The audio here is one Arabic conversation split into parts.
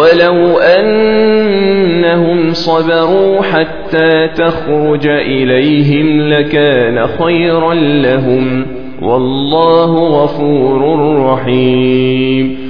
ولو أنهم صبروا حتى تخرج إليهم لكان خيرا لهم. والله غفور رحيم.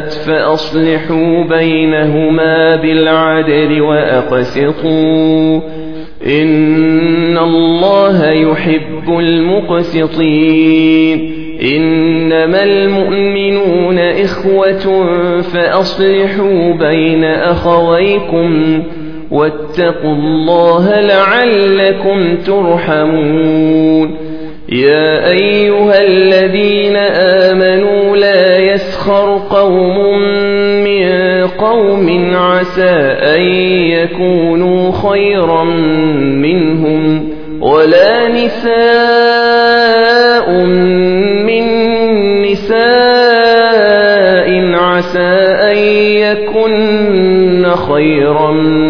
فاءت فأصلحوا بينهما بالعدل وأقسطوا إن الله يحب المقسطين إنما المؤمنون إخوة فأصلحوا بين أخويكم واتقوا الله لعلكم ترحمون يا أيها الذين آمنوا لا يسخر قوم قوم عسى أن يكونوا خيرا منهم ولا نساء من نساء عسى أن يكن خيرا منهن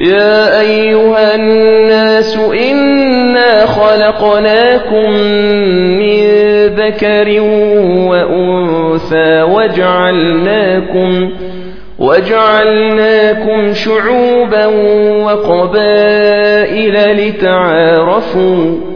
يا أيها الناس إنا خلقناكم من ذكر وأنثى وجعلناكم وجعلناكم شعوبا وقبائل لتعارفوا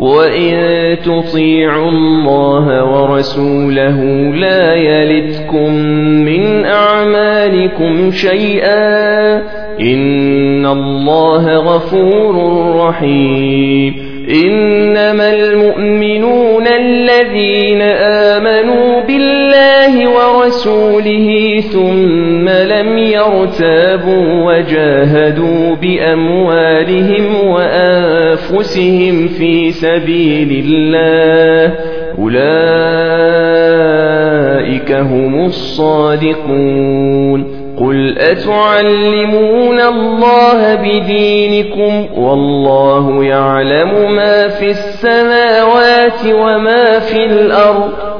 وإن تطيعوا الله ورسوله لا يلتكم من أعمالكم شيئا إن الله غفور رحيم إنما المؤمنون الذين آمنوا بالله ورسوله ثم لم يرتابوا وجاهدوا بأموالهم وأنفسهم في سبيل الله أولئك هم الصادقون قل أتعلمون الله بدينكم والله يعلم ما في السماوات وما في الأرض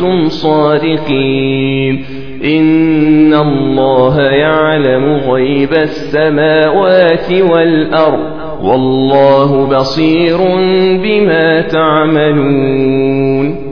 كنتم صادقين. إن الله يعلم غيب السماوات والأرض. والله بصير بما تعملون.